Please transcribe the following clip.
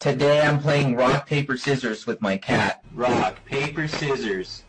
Today I'm playing rock, paper, scissors with my cat. Rock, paper, scissors.